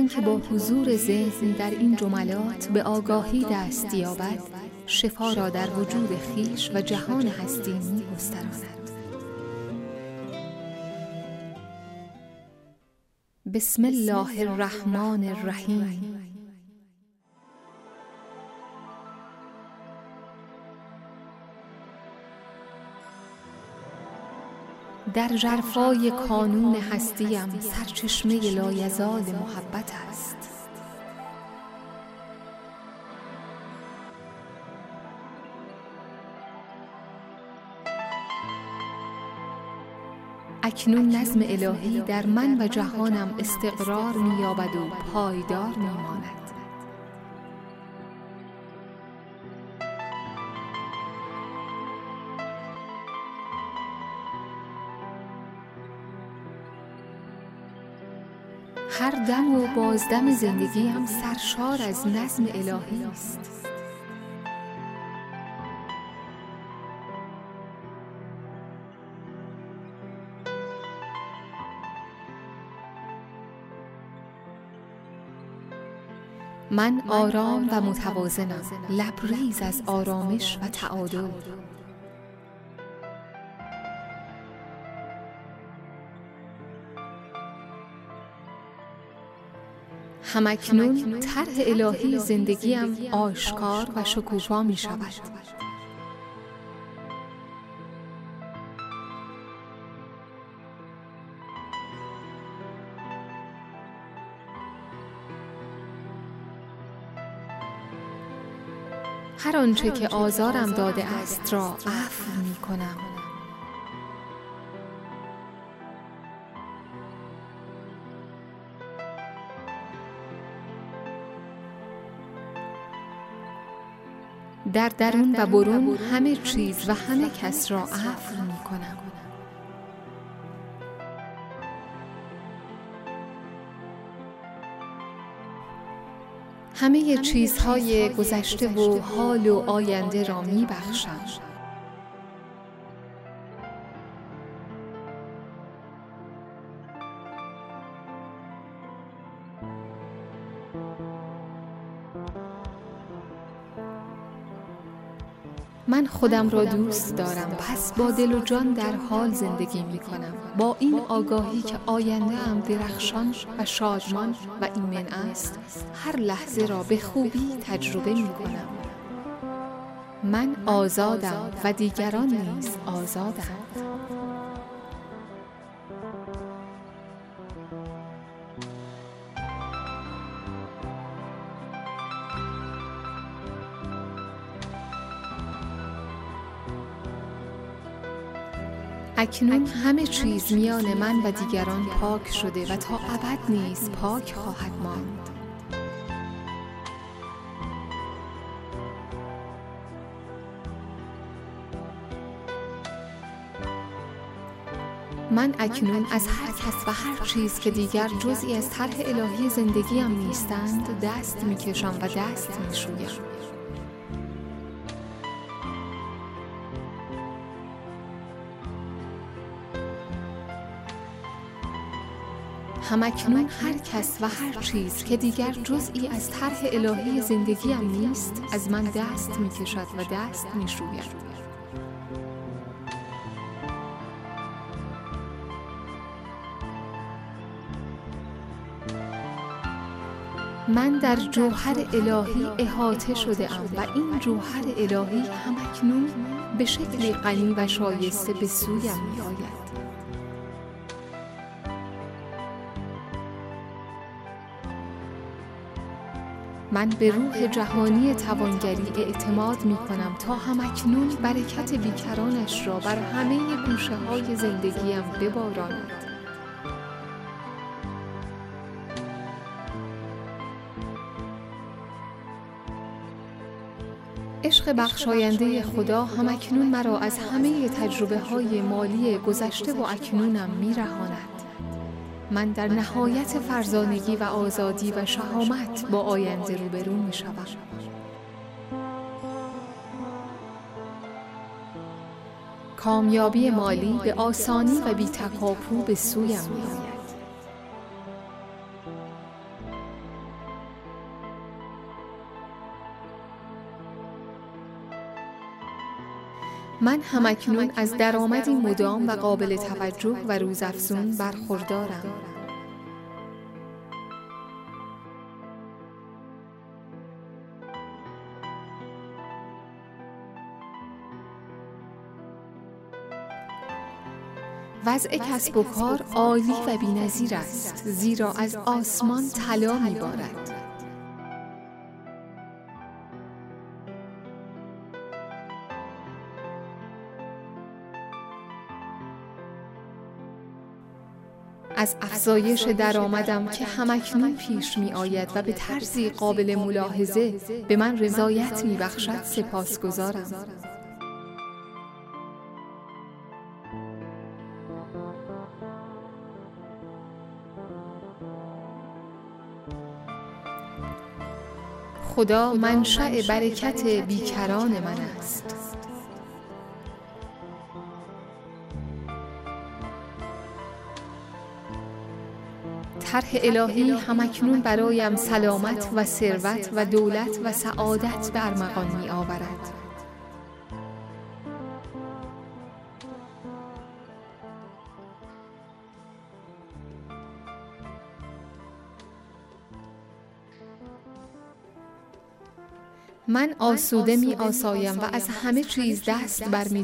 آنکه با حضور ذهن در این جملات به آگاهی دست یابد شفا را در وجود خیش و جهان هستی می گستراند بسم الله الرحمن الرحیم. در جرفای کانون هستیم سرچشمه لایزال محبت است. اکنون نظم الهی در من و جهانم استقرار مییابد و پایدار میماند. دم و بازدم زندگیم سرشار از نظم الهی است. من آرام و متوازنم. لبریز از آرامش و تعادل. هم اکنون طرح الهی زندگیم آشکار و شکوفا می شود هر آنچه که آزارم داده است را عفو می کنم در درون و برون همه چیز و همه کس را عفو می کنم همه چیزهای گذشته و حال و آینده را می بخشم من خودم را دوست دارم. پس با دل و جان در حال زندگی می کنم با این آگاهی که آینده ام درخشان و شادمان و ایمن است هر لحظه را به خوبی تجربه می کنم من آزادم و دیگران نیز آزادند اکنون همه چیز میان من و دیگران پاک شده و تا ابد نیز پاک خواهد ماند. من اکنون از هر کس و هر چیز که دیگر جزئی از طرح الهی زندگیم نیستند دست می‌کشم و دست می‌شویم. همکنون هر کس و هر چیز که دیگر جزئی از طرح الهی زندگیم نیست از من دست می کشد و دست می شوید من در جوهر الهی احاطه شده ام و این جوهر الهی همکنون به شکل غنی و شایسته به سویم می آید من به روح جهانی توانگری اعتماد می کنم تا همکنون برکت بیکرانش را بر همه گوشه های زندگیم بباراند عشق بخشاینده خدا همکنون مرا از همه تجربه های مالی گذشته و اکنونم می رهاند. من در نهایت فرزانگی و آزادی و شهامت با آینده روبرو می شوم. کامیابی مالی به آسانی و بی تکاپو به سویم می آید. من همکنون از درآمدی مدام و قابل توجه و روزافزون برخوردارم. وضع کسب و کار عالی و بینظیر است زیرا از آسمان طلا میبارد. از افزایش درآمدم که همکنون پیش می آید و به طرزی قابل ملاحظه به من رضایت می بخشد سپاس گذارم. خدا منشأ برکت بیکران من است طرح الهی همکنون برایم سلامت و ثروت و دولت و سعادت به ارمغان می آورد من آسوده می آسایم و از همه چیز دست بر می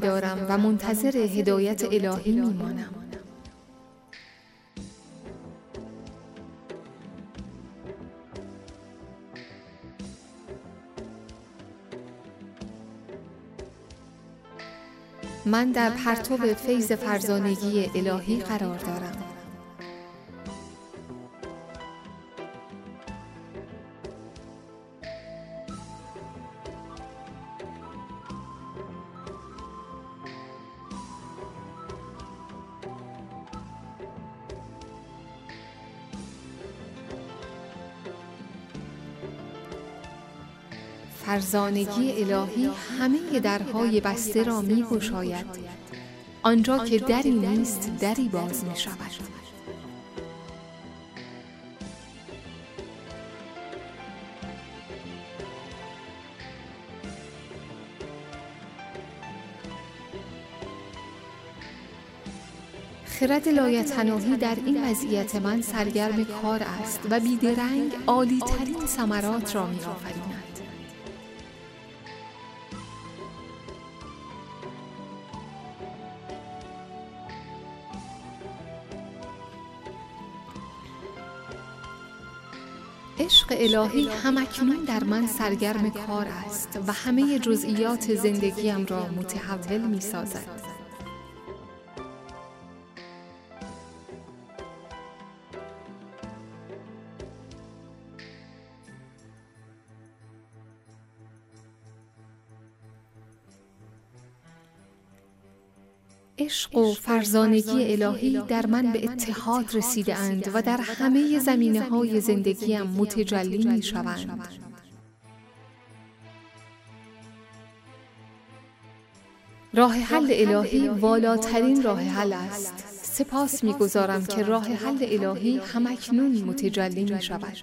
و منتظر هدایت الهی می مانم. من در پرتو فیض فرزانگی الهی قرار دارم. فرزانگی الهی همه درهای بسته را می گشاید آنجا که دری نیست دری باز می شود خرد لایتناهی در این وضعیت من سرگرم کار است و بیدرنگ عالی ترین ثمرات را می آفریند. عشق الهی همکنون در من سرگرم کار است و همه جزئیات زندگیم را متحول می سازد. عشق و فرزانگی الهی در من به اتحاد رسیده اند و در همه زمینه های زندگیم متجلی می شوند. راه حل الهی والاترین راه حل است. سپاس می‌گذارم که راه حل الهی همکنون متجلی می شود.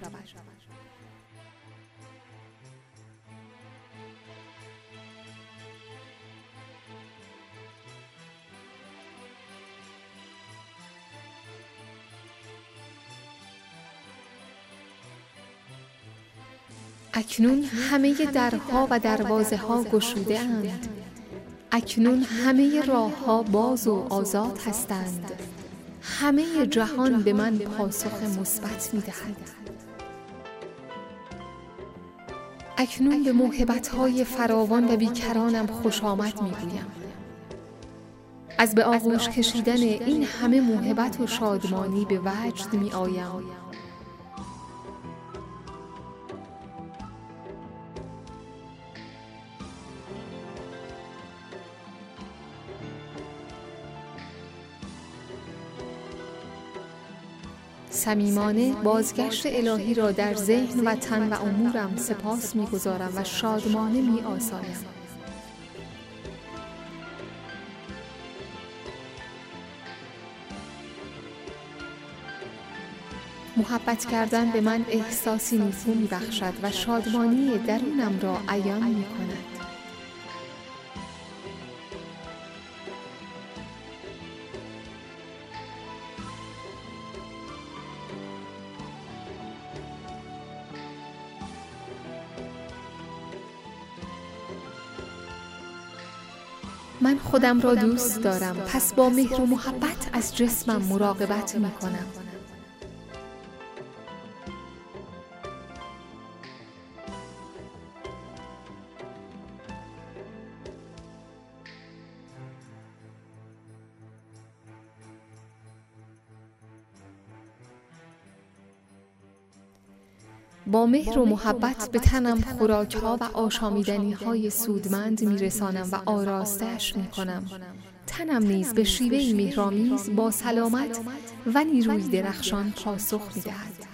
اکنون همه درها و دروازه ها گشوده اند اکنون همه راه ها باز و آزاد هستند. همه جهان به من پاسخ مثبت می دهد اکنون به موهبت های فراوان و بیکرانم خوش آمد می گویم از به آغوش کشیدن این همه موهبت و شادمانی به وجد می آیم صمیمانه بازگشت الهی را در ذهن و تن و امورم سپاس می‌گذارم و شادمانه می آسایم. محبت کردن به من احساسی نیکو می بخشد و شادمانی درونم را عیان می کند. خودم را دوست دارم. پس با مهر و محبت از جسمم مراقبت می کنم با مهر و محبت به تنم خوراک ها و آشامیدنی های سودمند می رسانم و آراستش می کنم تنم نیز به شیوه مهرامیز با سلامت و نیروی درخشان پاسخ می دهد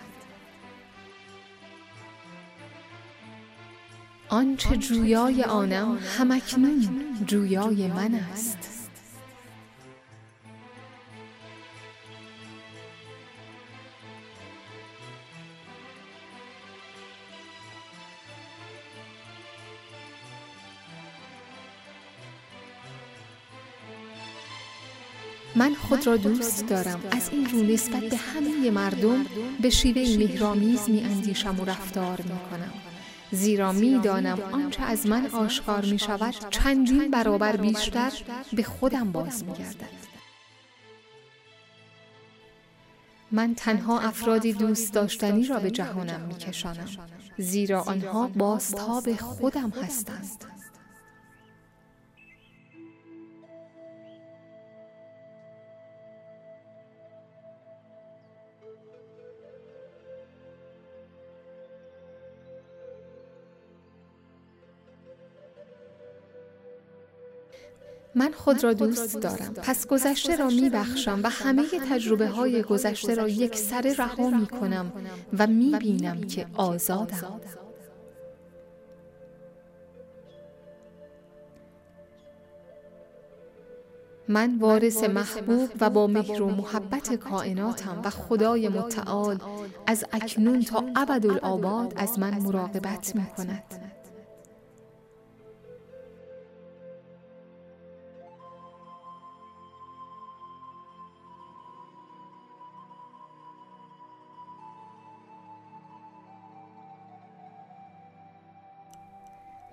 آنچه جویای آنم همکنون جویای من است. من خود را دوست دارم. از این رو نسبت به همه مردم به شیوه مهرامیز می اندیشم و رفتار می کنم. زیرا می دانم آنچه از من آشکار می شود چندین برابر بیشتر به خودم باز می گردد. من تنها افرادی دوست داشتنی را به جهانم می کشانم. زیرا آنها باستاب خودم هستند. من خود را دوست دارم. پس گذشته را می بخشم و همه تجربه های گذشته را یک سر رها می کنم و می بینم که آزادم. من وارث محبوب و با مهر و محبت کائناتم و خدای متعال از اکنون تا ابدالآباد از من مراقبت می کند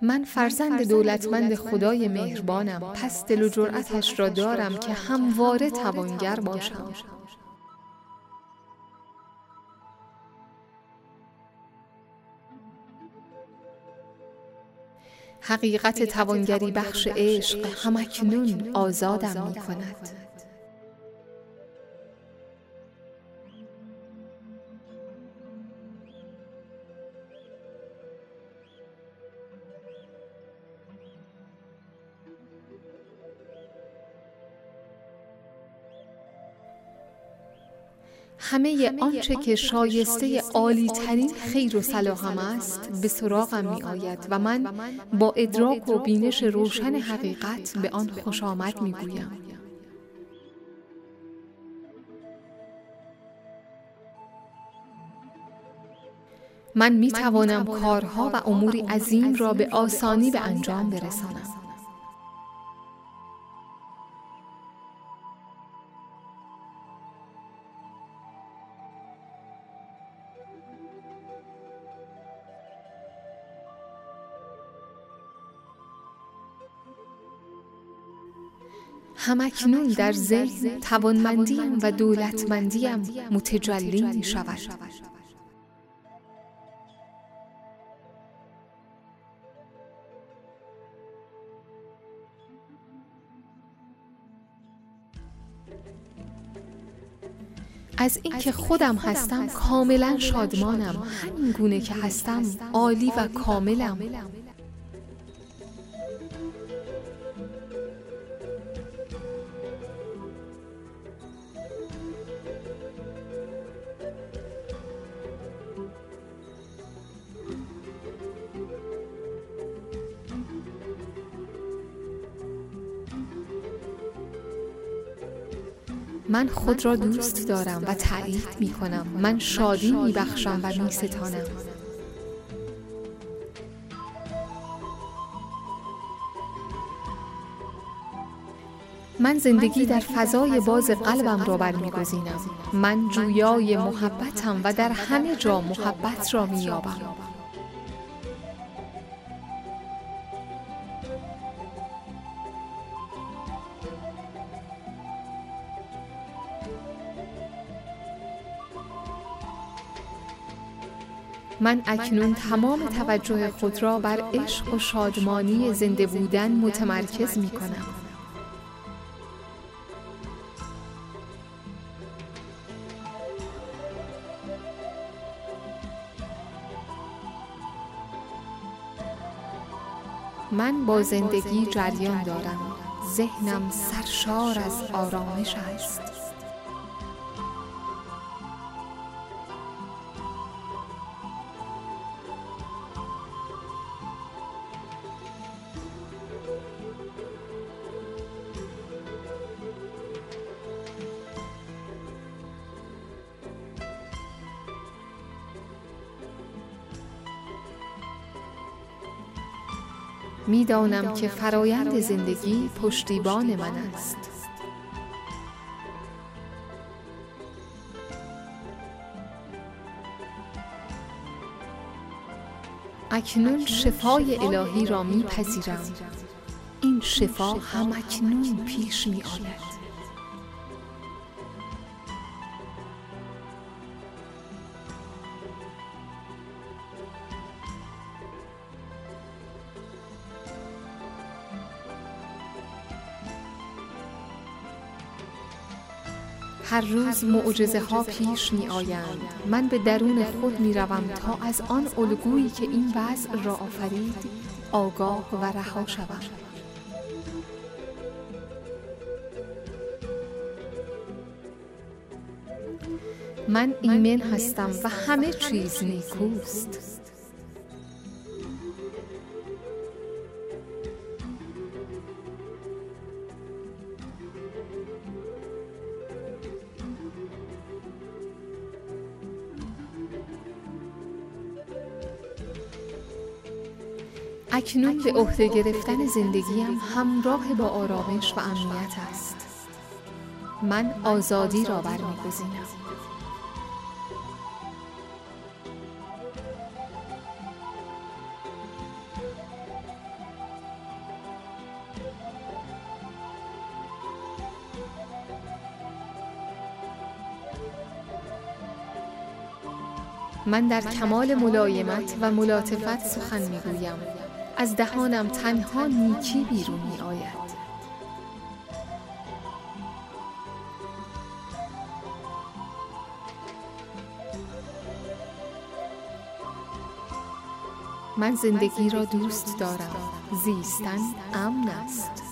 من فرزند دولتمند خدای مهربانم. پس دل و جرأتش را دارم که همواره توانگر باشم. حقیقت توانگری بخش عشق همکنون آزادم می کند همه آنچه که شایسته عالی ترین خیر و صلاحم است به سراغم می آید و من با ادراک و بینش روشن حقیقت به آن خوش آمد می گویم. من می توانم کارها و اموری عظیم را به آسانی به انجام برسانم. همکنون در ذهن توانمندیم و دولتمندیم متجلی می شود از اینکه خودم هستم کاملا شادمانم. همین گونه که هستم عالی و کاملم. من خود را دوست دارم و تایید می کنم من شادی می بخشم و می ستانم من زندگی در فضای باز قلبم را برمیگزینم. من جویای محبتم و در همه جا محبت را مییابم. من اکنون تمام توجه خود را بر عشق و شادمانی زنده بودن متمرکز می کنم من با زندگی جریان دارم. ذهنم سرشار از آرامش است. می‌دانم که فرایند زندگی پشتیبان من است. اکنون شفای الهی را میپذیرم. این شفا هم اکنون پیش می آید هر روز معجزه ها پیش می آیند. من به درون خود می روم تا از آن الگویی که این وضع را آفرید آگاه و رها شوم من ایمن هستم و همه چیز نیکوست. اکنون به عهده گرفتن زندگیم همراه با آرامش و امنیت است. من آزادی را برمیگزینم. من در کمال ملایمت و ملاطفت سخن می‌گویم. از دهانم تنها نیکی بیرون می آید. من زندگی را دوست دارم. زیستن امن است.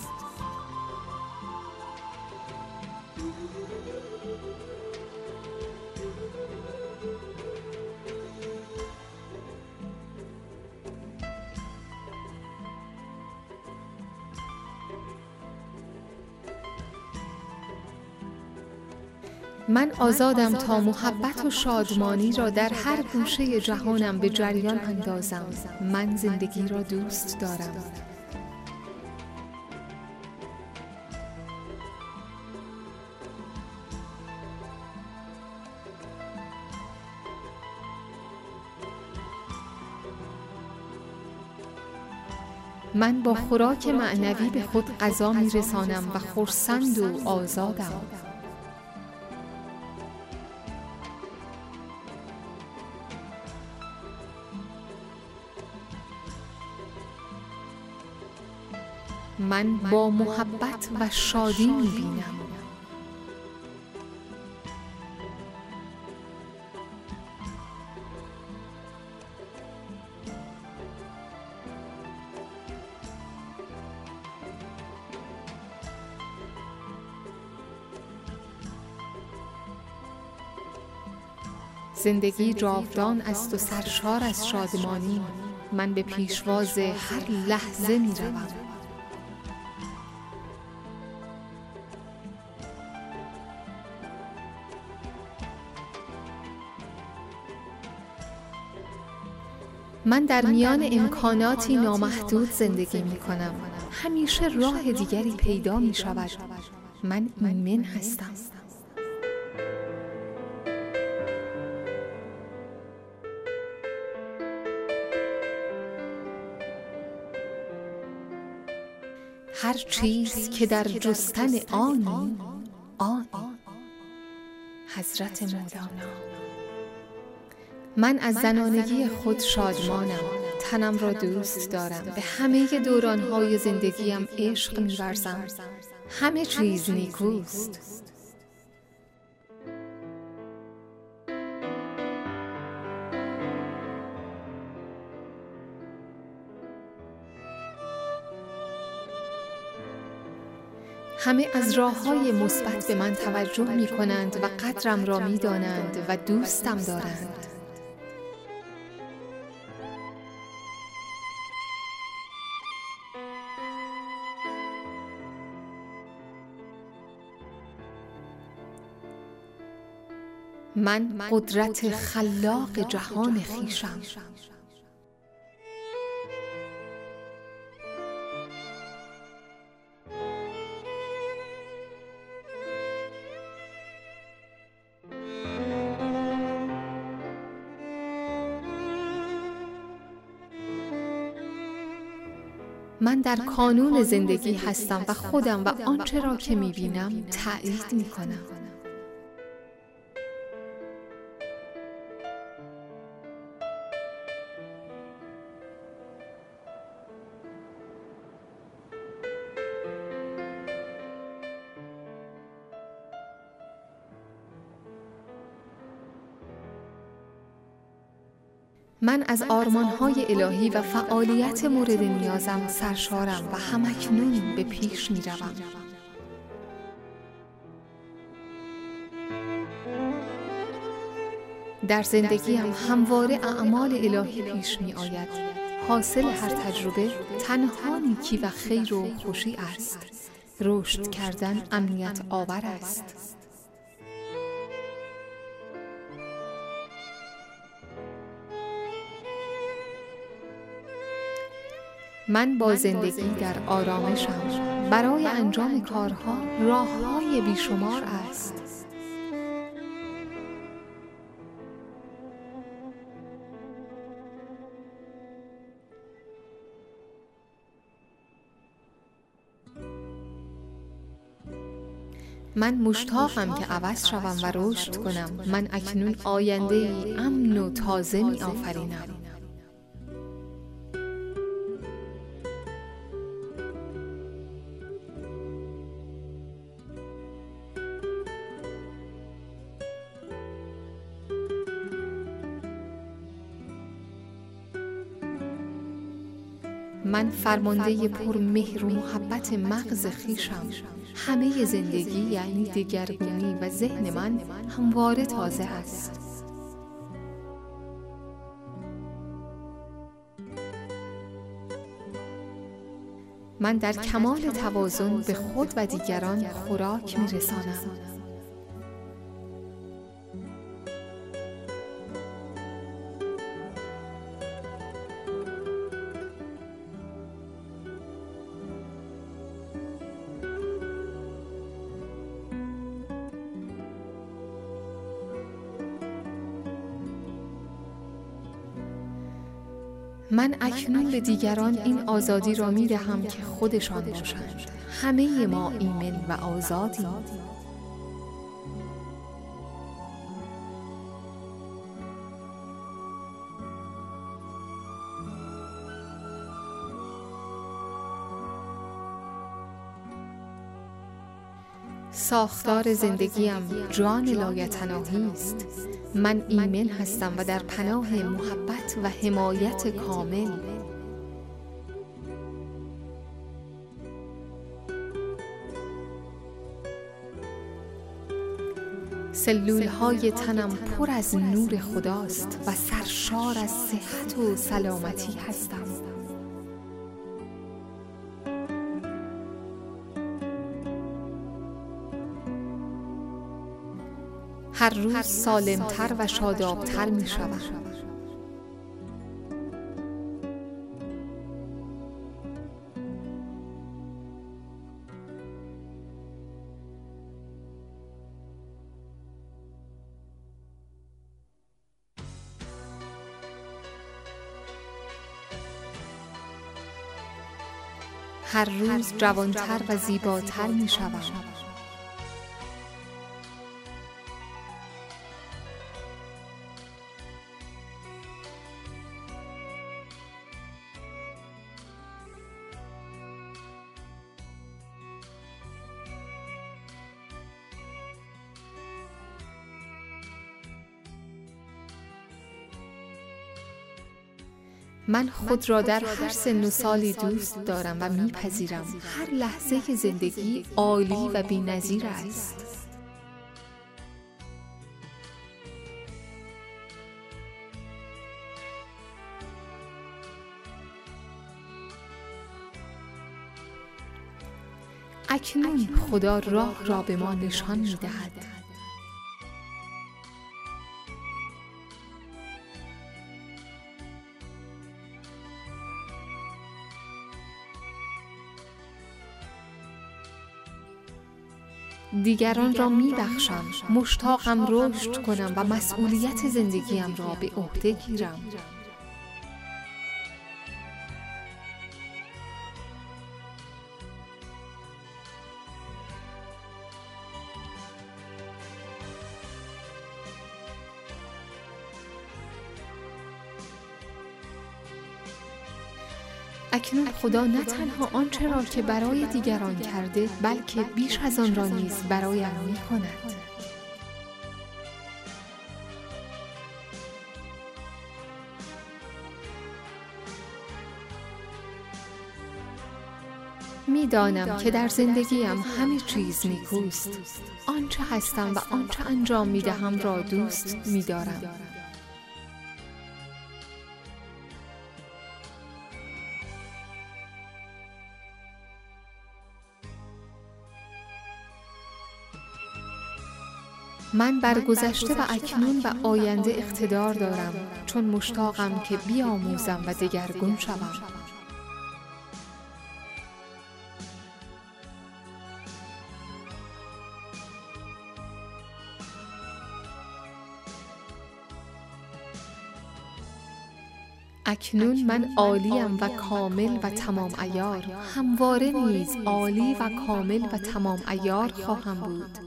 آزادم تا محبت و شادمانی را در هر گوشه جهانم به جریان اندازم. من زندگی را دوست دارم. من با خوراک معنوی به خود غذا می رسانم و خورسند و آزادم. من با محبت و شادی می بینم زندگی جاودان است و سرشار از شادمانی. من به پیشواز هر لحظه می روم من در میان امکاناتی نامحدود زندگی می کنم همیشه راه دیگری پیدا می شود من ایمن هستم. هر چیز که در جستن آنی. آنی. حضرت مولانا. من از زنانگی خود شادمانم. تنم را دوست دارم. به همه دورانهای زندگیم عشق میورزم. همه چیز نیکوست. همه از راه های مثبت به من توجه می کنند و قدرم را می دانند و دوستم دارند. من قدرت خلاق جهان خیشم. من در کانون زندگی هستم و خودم و آنچه را که می بینم تأیید من از آرمانهای الهی و فعالیت مورد نیازم سرشارم و همکنون به پیش می روم. در زندگیم همواره اعمال الهی پیش می آید حاصل هر تجربه تنها نیکی و خیر و خوشی است. رشد کردن امنیت آور است. من با زندگی در آرامشم. برای انجام کارها راههای بیشمار است. من مشتاقم که عوض شوم و رشد کنم. من اکنون آینده ای امن و تازه می آفرینم. من فرمانده پر مهر و محبت مغز خیشم همه زندگی یعنی دگرگونی و ذهن من همواره تازه است. من در کمال توازن به خود و دیگران خوراک می رسانم من اکنون به دیگران این آزادی را می دهم که خودشان باشند. همه ما ایمن و آزادیم. ساختار زندگیم جان لایتناهی است. من ایمن هستم و در پناه محبت و حمایت کامل. سلول های تنم پر از نور خداست و سرشار از صحت و سلامتی هستم. هر روز سالمتر و شادابتر می شود. هر روز جوانتر و زیباتر می شود. من خود را در هر سن و سالی دوست دارم و میپذیرم. هر لحظه زندگی عالی و بینظیر است. اکنون خدا راه را به ما نشان می دهد دیگران را می بخشم مشتاقم رشد کنم و مسئولیت زندگیم را به عهده گیرم. اکنون خدا نه تنها آنچه را که برای دیگران کرده بلکه بیش از آن را نیز برایم می کند می‌دانم که در زندگیم همه چیز نیکوست. آنچه هستم و آنچه انجام می دهم را دوست می دارم من بر گذشته و اکنون و آینده اقتدار دارم. چون مشتاقم که بیاموزم و دگرگون شوم. اکنون من عالیم و کامل و تمام ایار. همواره نیز عالی و کامل و تمام ایار خواهم بود.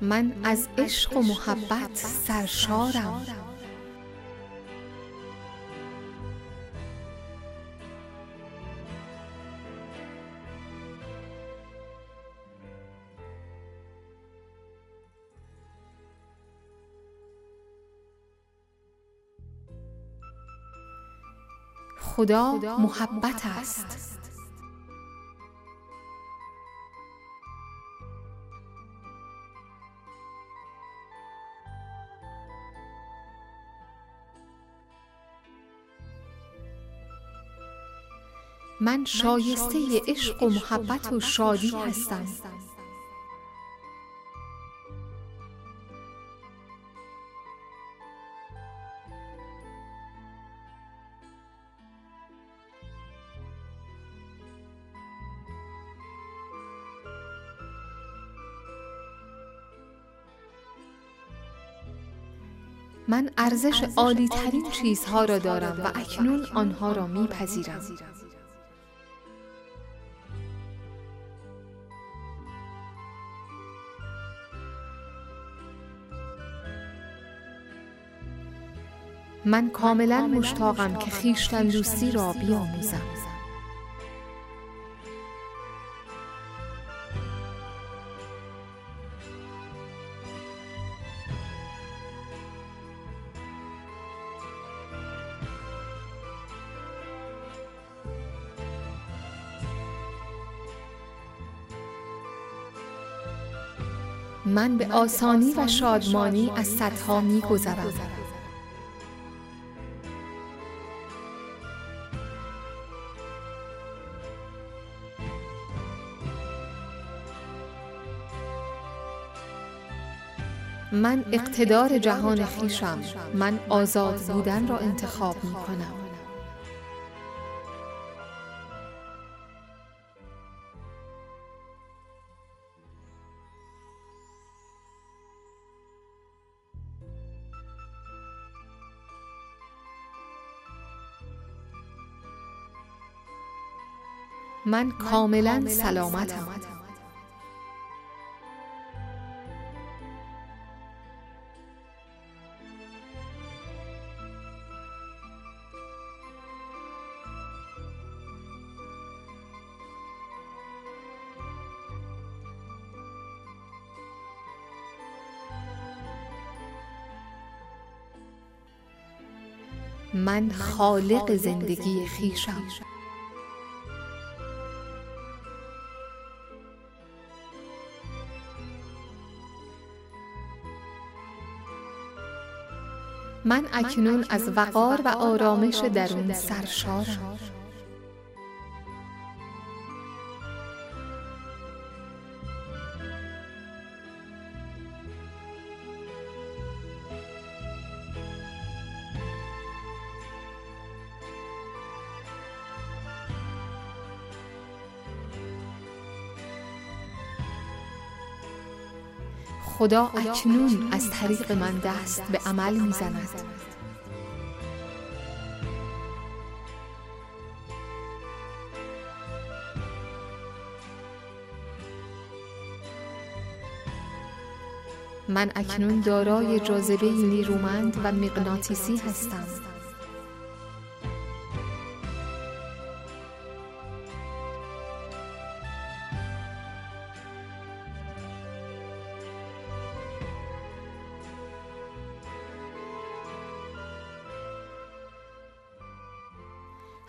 من از عشق و محبت سرشارم. خدا محبت است. من شایسته عشق و محبت و شادی هستم. من ارزش عالی ترین چیزها را دارم و اکنون آنها را میپذیرم. من کاملا مشتاقم که خیشتن دوستی را بیاموزم. من به آسانی و شادمانی از صدها می گذرم. من اقتدار جهان خیشم من آزاد بودن را انتخاب می کنم من کاملا سلامتم. من خالق زندگی خیشم. من اکنون از وقار و آرامش درون سرشارم. خدا اکنون از طریق من دست به عمل می‌زند. من اکنون دارای جاذبه نیرومند و مغناطیسی هستم.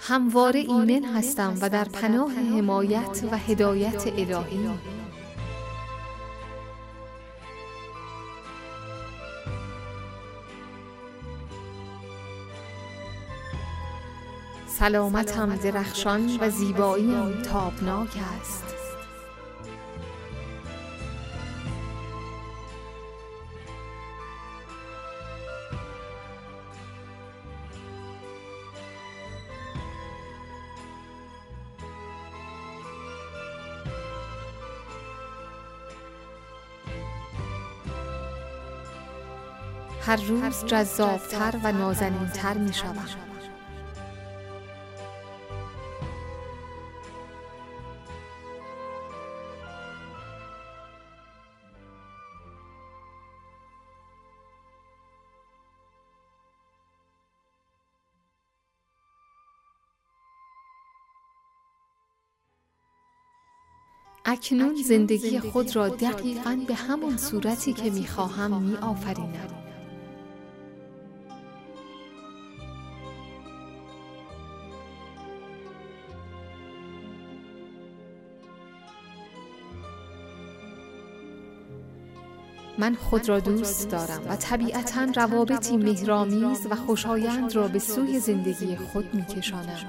همواره ایمن هستم و در پناه حمایت و هدایت الهی. سلامتم درخشان و زیباییم تابناک است. هر روز جذابتر و نازنینتر می شوم اکنون زندگی خود را دقیقا به همان صورتی که می خواهم من خود را دوست دارم و طبیعتا روابطی مهرامیز و خوشایند را به سوی زندگی خود می کشانم.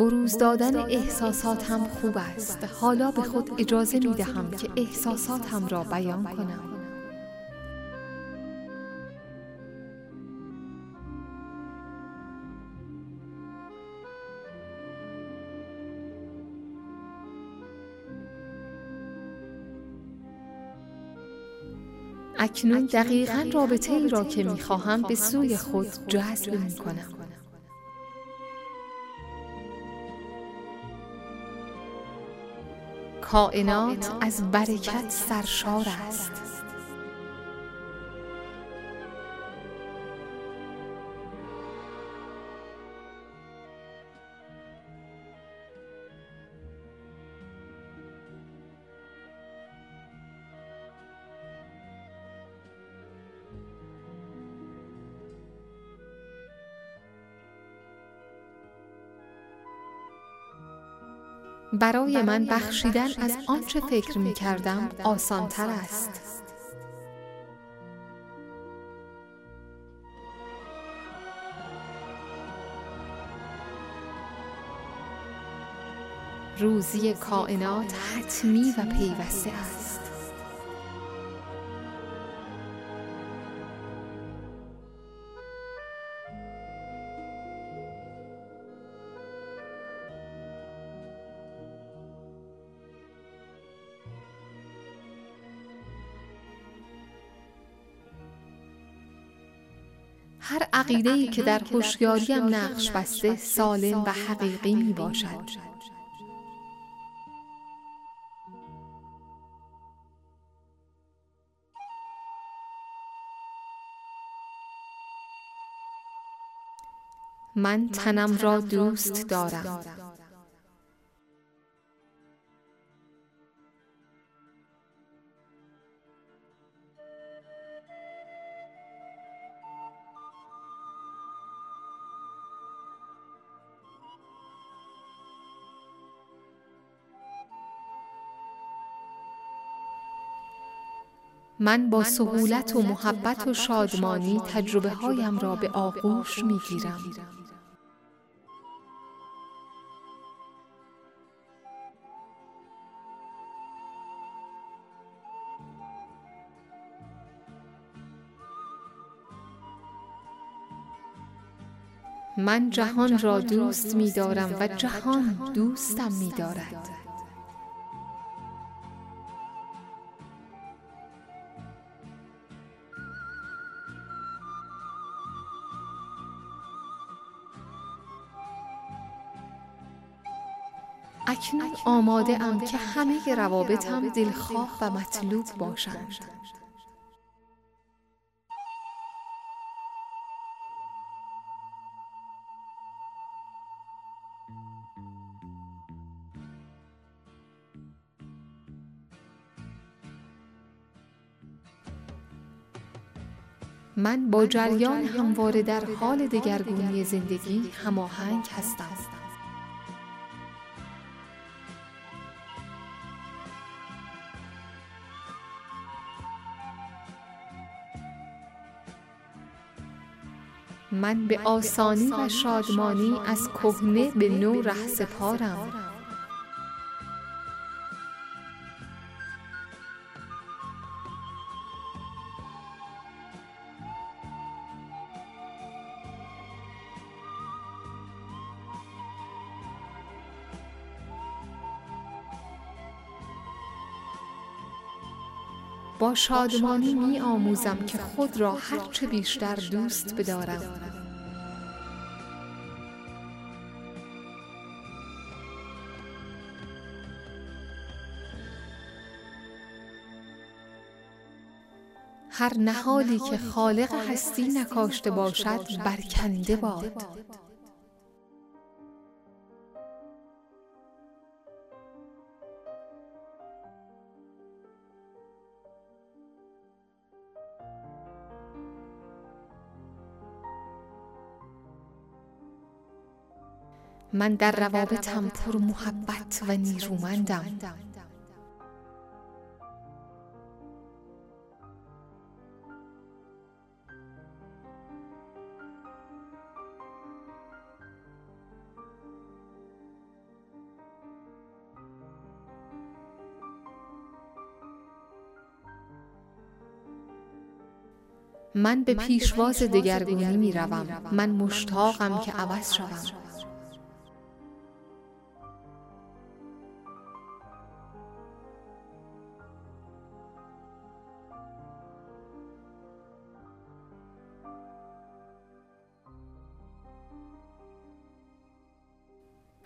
بروز دادن احساساتم خوب است. حالا به خود اجازه می دهم که احساساتم را بیان کنم. اکنون دقیقا رابطه ای را که می خواهم به سوی خود جذب می کنم کائنات از برکت سرشار است. برای من بخشیدن از آنچه فکر می کردم آسانتر است. روزی کائنات حتمی و پیوسته است. عقیده‌ای که در هوشیاریم نقش بسته سالم و حقیقی می باشد. من تنم را دوست دارم من با سهولت و محبت و شادمانی تجربه هایم را به آغوش می گیرم من جهان را دوست می دارم و جهان دوستم می دارد اکنون آماده ام که همه روابطم دلخواه و مطلوب باشند. من با جریان همواره در حال دگرگونی زندگی هماهنگ هستم. من به آسانی و شادمانی از کهنه به نو رهسپارم. با شادمانی می آموزم که خود را هرچه بیشتر دوست بدارم. هر نهالی که خالق هستی نکاشته باشد برکنده باد. من در روابطم پر محبت و نیرومندم. من به پیشواز دگرگونی می روم من مشتاقم که عوض شوم.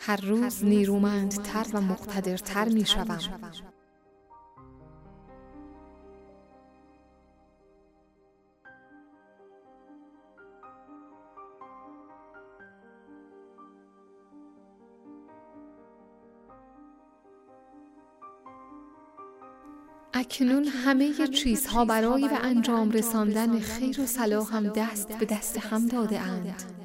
هر روز نیرومندتر و مقتدرتر می شوم اکنون همه چیزها برای به انجام رساندن خیر و صلاحم دست به دست هم داده اند.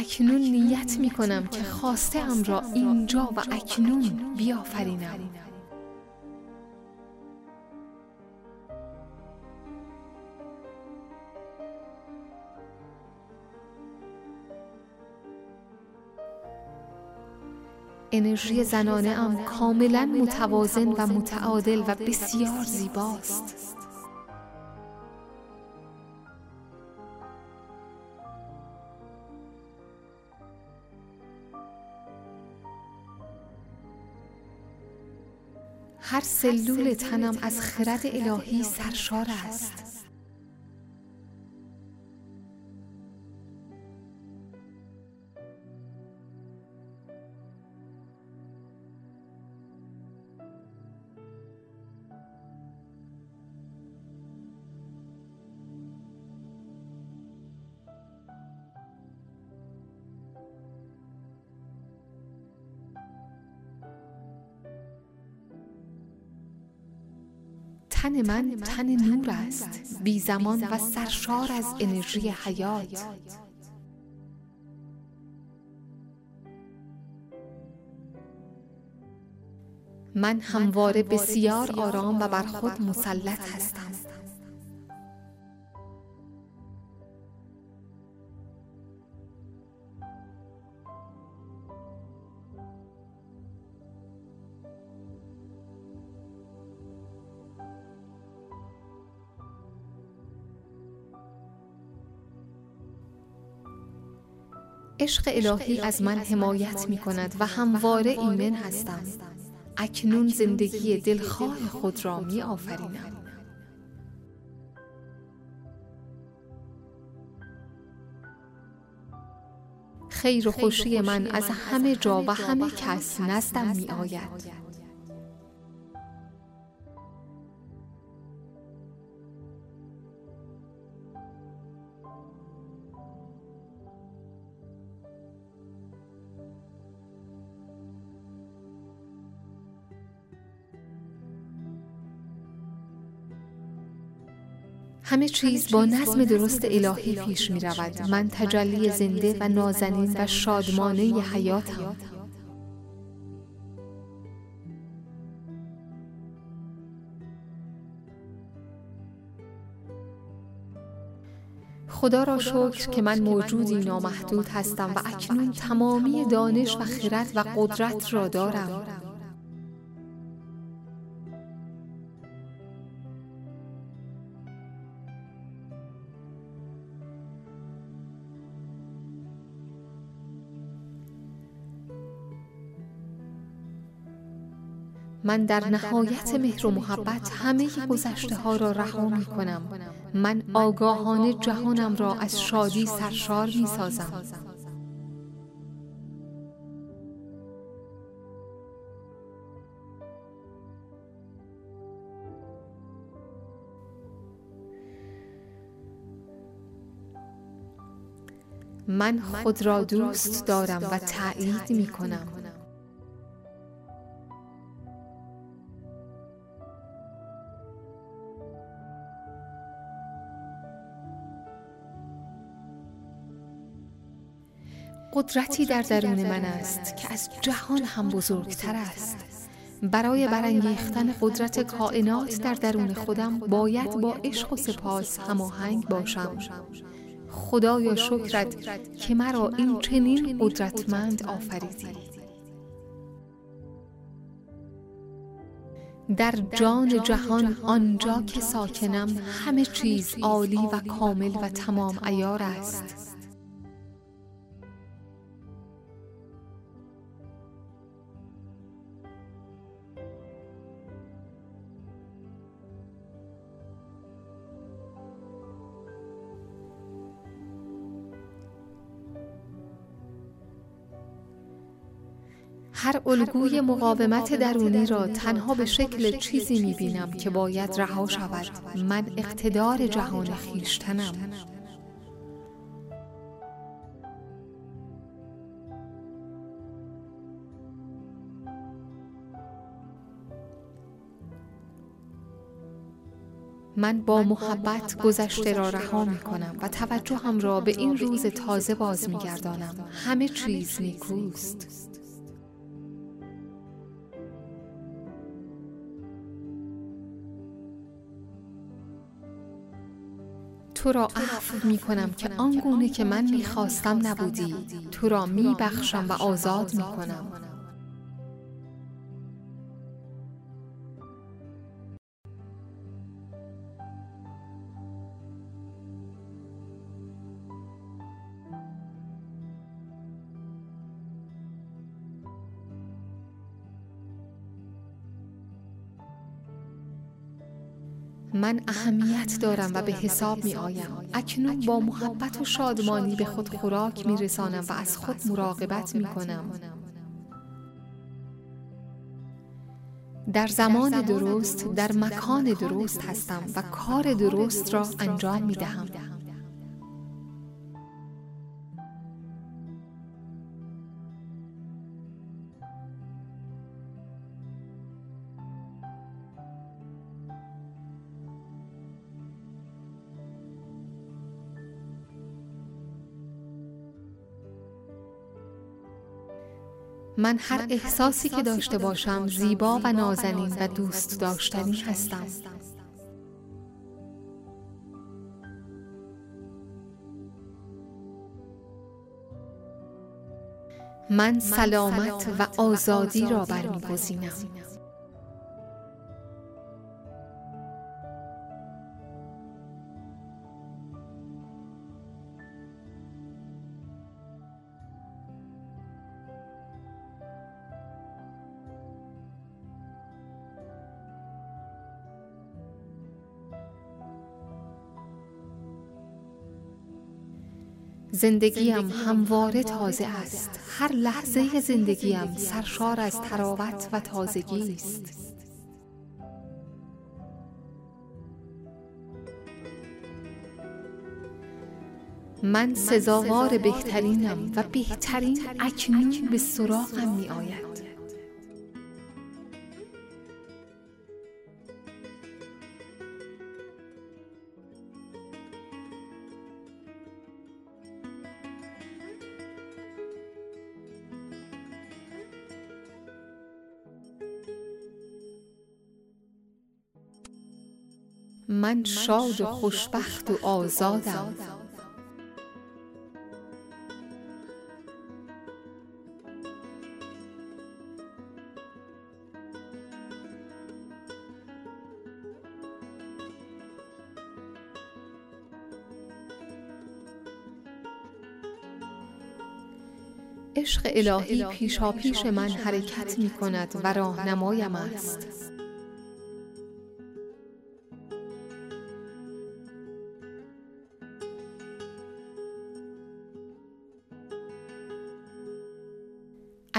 اکنون نیت می کنم که خواسته ام را اینجا و اکنون بیافرینم. انرژی زنانه ام کاملا متوازن و متعادل و بسیار زیباست. سلول تنم از خرد الهی سرشار است. تن من تن نور است بی زمان و سرشار از انرژی حیات. من همواره بسیار آرام و بر خود مسلط هستم. عشق الهی از من حمایت می کند و همواره ایمن هستم. اکنون زندگی دلخواه خود را می آفرینم خیر و خوشی من از همه جا و همه کس نزدم می آید همه چیز با نظم درست الهی پیش می رود من تجلی زنده و نازنین و شادمانه حیاتم خدا را شکر که من موجودی نامحدود هستم و اکنون تمامی دانش و خرد و قدرت را دارم. من در نهایت مهر و محبت همه گذشته ها را رها می کنم من آگاهانه جهانم را از شادی سرشار می سازم من خود را دوست دارم و تأیید می کنم قدرتی در درون من است که از جهان هم بزرگتر است. برای برانگیختن قدرت کائنات در درون خودم باید با عشق و سپاس هماهنگ باشم. خدایا شکرت که مرا این چنین قدرتمند آفریدی. در جان جهان آنجا که ساکنم همه چیز عالی و کامل و تمام عیار است. هر الگوی مقاومت درونی را تنها به شکل چیزی می بینم که باید رها شود. من اقتدار جهان خیشتنم من با محبت گذشته را رها می کنم و توجهم را به این روز تازه باز می گردانم همه چیز نیکوست. تو را عفو می کنم که آنگونه که من می خواستم نبودی. تو را می بخشم و آزاد می کنم من اهمیت دارم و به حساب می آیم اکنون با محبت و شادمانی به خود خوراک می رسانم و از خود مراقبت می کنم در زمان درست در مکان درست هستم و کار درست را انجام می دهم من هر احساسی که داشته باشم زیبا و نازنین و دوست داشتنی هستم. من سلامت و آزادی را برمیگزینم. زندگیم همواره تازه است. هر لحظه زندگیم سرشار از تراوت و تازگی است من سزاوار بهترینم و بهترین اکنون به سراغم می آید. من شاد و خوشبخت و آزادم. عشق الهی پیشا پیش من حرکت می کند و راهنمایم است.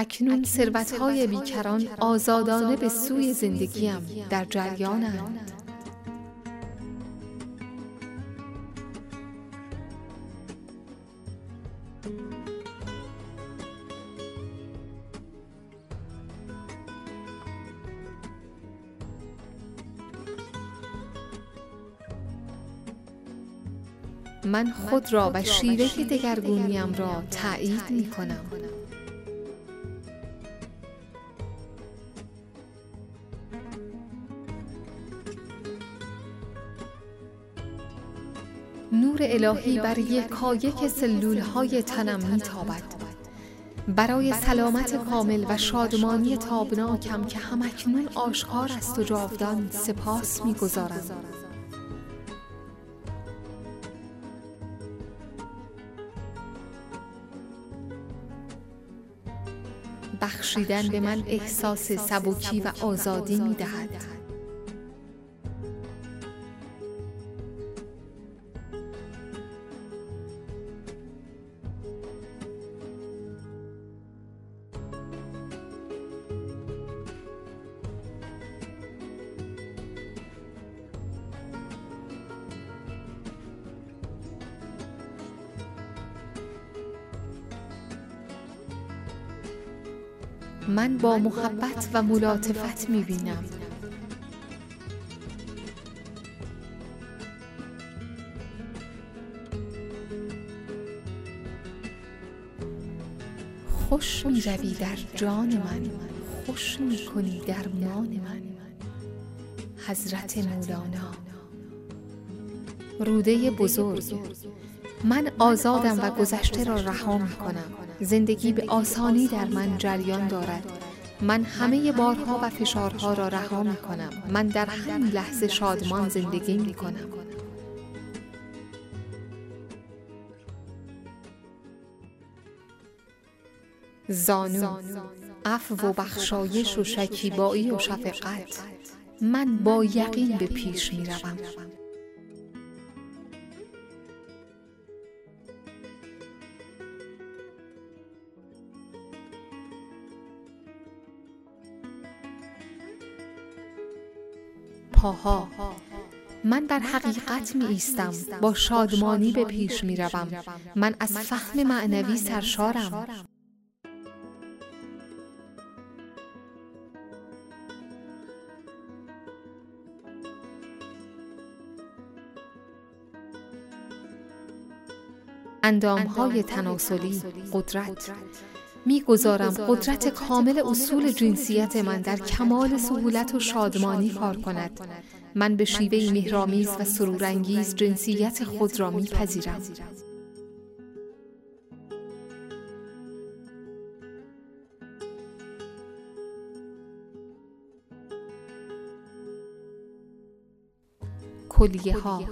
اکنون ثروتهای بیکران آزادانه به سوی زندگیم در جریانند. من خود را و شیوه دگرگونیم را تأیید می کنم الهی بر یکایک سلول های تنم می تابد برای سلامت کامل و شادمانی تابناکم که همکنون آشکار است و جاودان سپاس می گذارم بخشیدن به من احساس سبکی و آزادی می دهد با محبت و ملاطفت می بینم خوش می روی در جان من خوش می کنی درمان من. حضرت مولانا روده بزرگ من آزادم و گذشته را رها می کنم زندگی به آسانی در من جریان دارد. من همه بارها و فشارها را رها می کنم من در همین لحظه شادمان زندگی می کنم زانو عفو و بخشایش و شکیبایی و شفقت. من با یقین به پیش می روم پاها. من بر حقیقت می ایستم با شادمانی به پیش می روم من از فهم معنوی سرشارم. اندام های تناسلی قدرت. می‌گذارم قدرت کامل اصول جنسیت من در کمال سهولت و شادمانی کار کند. من به شیوه مهرامیز و سرورانگیز جنسیت خود را میپذیرم. کلیه ها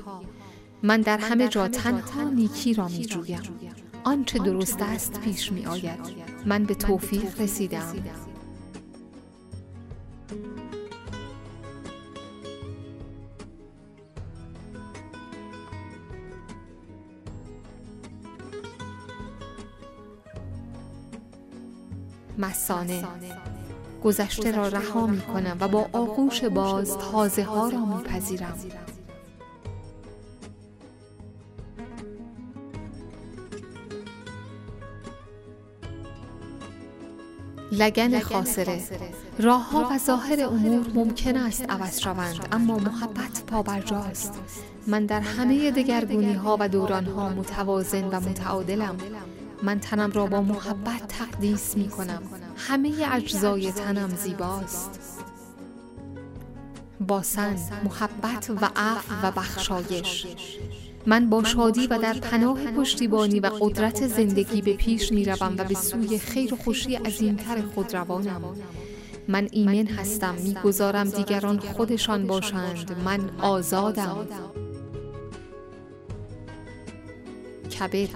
من در همه جا تنها نیکی را می جویم آنچه درست است پیش می آید من به توفیق رسیدم. مسانه. گذشته را رها می کنم و با آغوش باز تازه ها را می پذیرم لگن خاصره. راه ها و ظاهر امور ممکن است عوض شوند اما محبت پابرجاست من در همه دگرگونی ها و دوران ها متوازن و متعادلم. من تنم را با محبت تقدیس می کنم همه اجزای تنم زیباست. با سن محبت و عفو و بخشایش. من با شادی و در پناه پشتیبانی و قدرت زندگی به پیش می روم و به سوی خیر و خوشی عظیمتر خود روانم. من ایمن هستم می‌گذارم دیگران خودشان باشند. من آزادم. کبد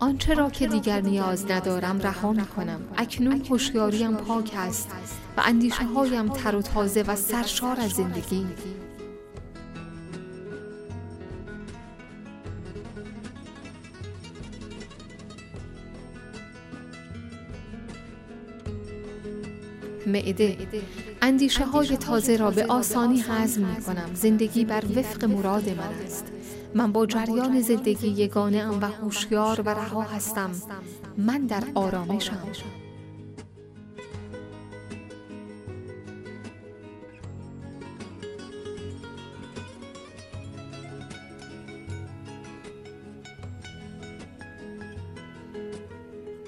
آنچه را که دیگر نیاز ندارم رها می کنم اکنون هوشیاریم پاک است. و اندیشه هایم تر و تازه و سرشار از زندگی. معده. اندیشه های تازه را به آسانی هضم می کنم زندگی بر وفق مراد من است. من با جریان زندگی یگانه ام و هوشیار و رها هستم. من در آرامشم.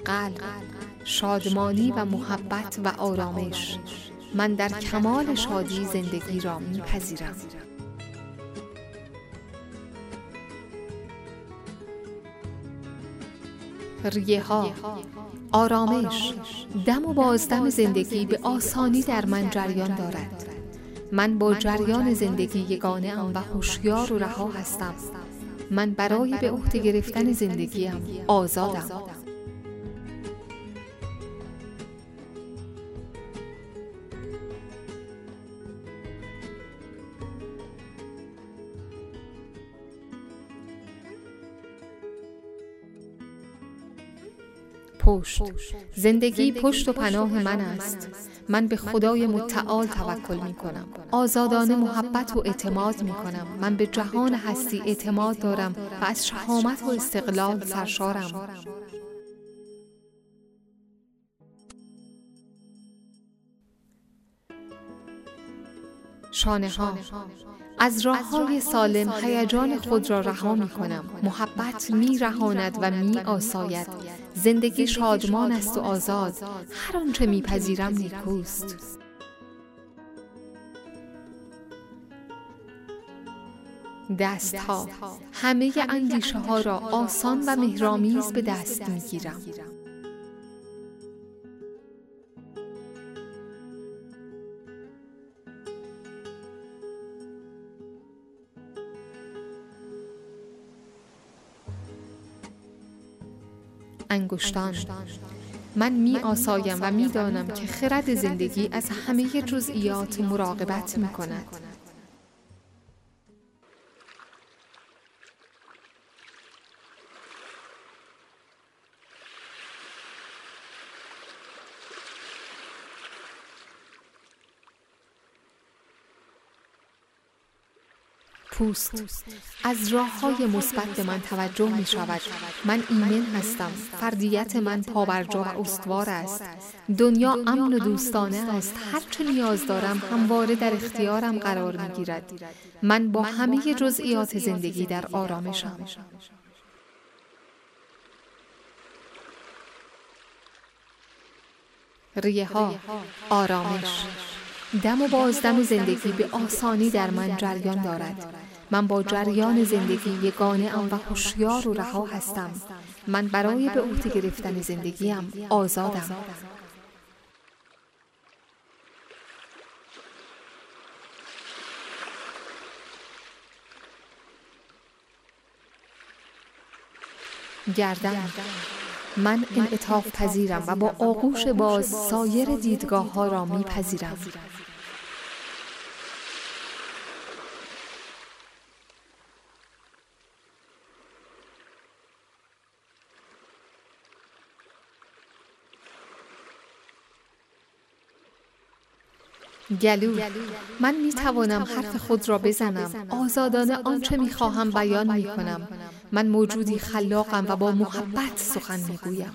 قلب. شادمانی و محبت و آرامش. من در کمال شادی زندگی را میپذیرم. ریه ها آرامش. دم و بازدم زندگی به آسانی در من جریان دارد. من با جریان زندگی یگانه ام و هوشیار و رها هستم. من برای به عهده گرفتن زندگیم آزادم. پشت. زندگی پشت و پناه من است. من به خدای متعال توکل می کنم آزادانه محبت و اعتماد می کنم من به جهان هستی اعتماد دارم و از شهامت و استقلال سرشارم. شانه ها. از راه های سالم هیجان خود را رها می کنم محبت می رهاند و می آساید زندگی شادمان است و آزاد. هر آنچه می پذیرم نیکوست. دست ها همه اندیشه ها را آسان و مهرامیز به دست می انگشتان. من می آسایم و می دانم که خرد زندگی از همه جزئیات مراقبت می کند. پوست. از راه های مثبت من توجه می شود. من ایمن هستم. فردیت من پابرجا و استوار است. دنیا امن و دوستانه است. هرچه نیاز دارم همواره در اختیارم قرار می گیرد. من با همه جزئیات زندگی در آرامشم. ریه ها آرامش. دم و بازدم زندگی به آسانی در من جریان دارد. من با جریان زندگی یگانه ام و هوشیار و رها هستم. من برای به عهده گرفتن زندگیم آزادم. گردن. من انعطاف پذیرم و با آغوش باز سایر دیدگاه ها را می پذیرم گلو من می توانم حرف خود را بزنم. آزادانه آنچه می خواهم بیان می کنم من موجودی خلاقم و با محبت سخن می گویم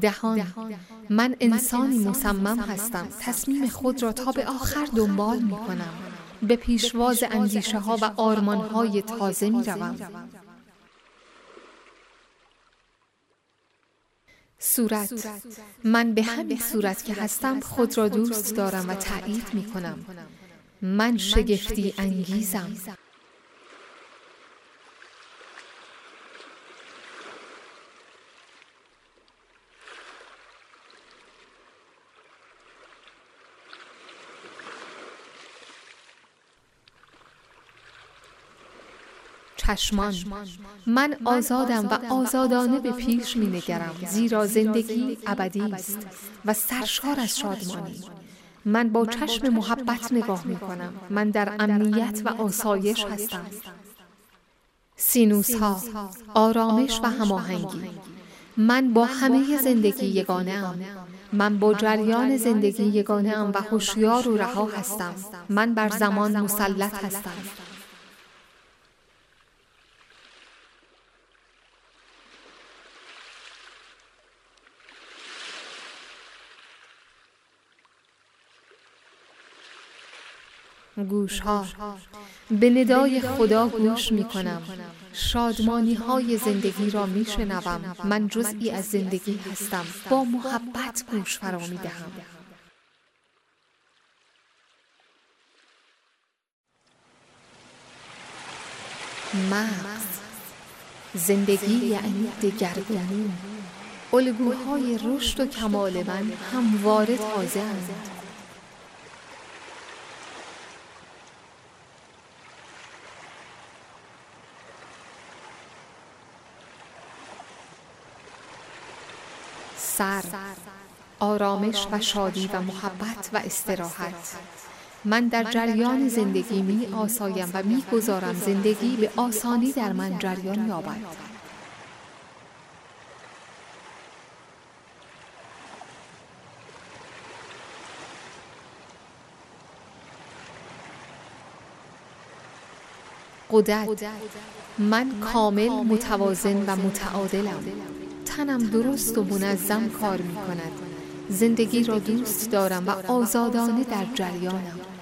دهان. من انسانی مصمم هستم. تصمیم خود را تا به آخر دنبال می کنم به پیشواز اندیشه ها و آرمان های تازه می روم صورت. من به همین صورت که هستم خود را دوست دارم و تایید می کنم من شگفتی انگیزم. چشمان. من آزادم و آزادانه به پیش می نگرم زیرا زندگی ابدی است و سرشار از شادمانی. من با چشم محبت نگاه می کنم. من در امنیت و آسایش هستم. سینوس ها آرامش و هماهنگی. من با همه زندگی یگانه ام من با جریان زندگی یگانه ام و هوشیار و رها هستم. من بر زمان مسلط هستم. گوش ها به ندای خدا گوش می کنم شادمانی های زندگی را می شنوم من جزئی از زندگی هستم. با محبت گوش فرا می دهم مغز. زندگی یعنی دگرگونی. الگوهای رشد و کمال من همواره تازه اند. سر آرامش و شادی و محبت و استراحت. من در جریان زندگی می آسایم و می گذارم زندگی به آسانی در من جریان یابد. قدرت من کامل متوازن و متعادلم. تنم درست و منظم کار می کند زندگی را دوست دارم و آزادانه در جریانم.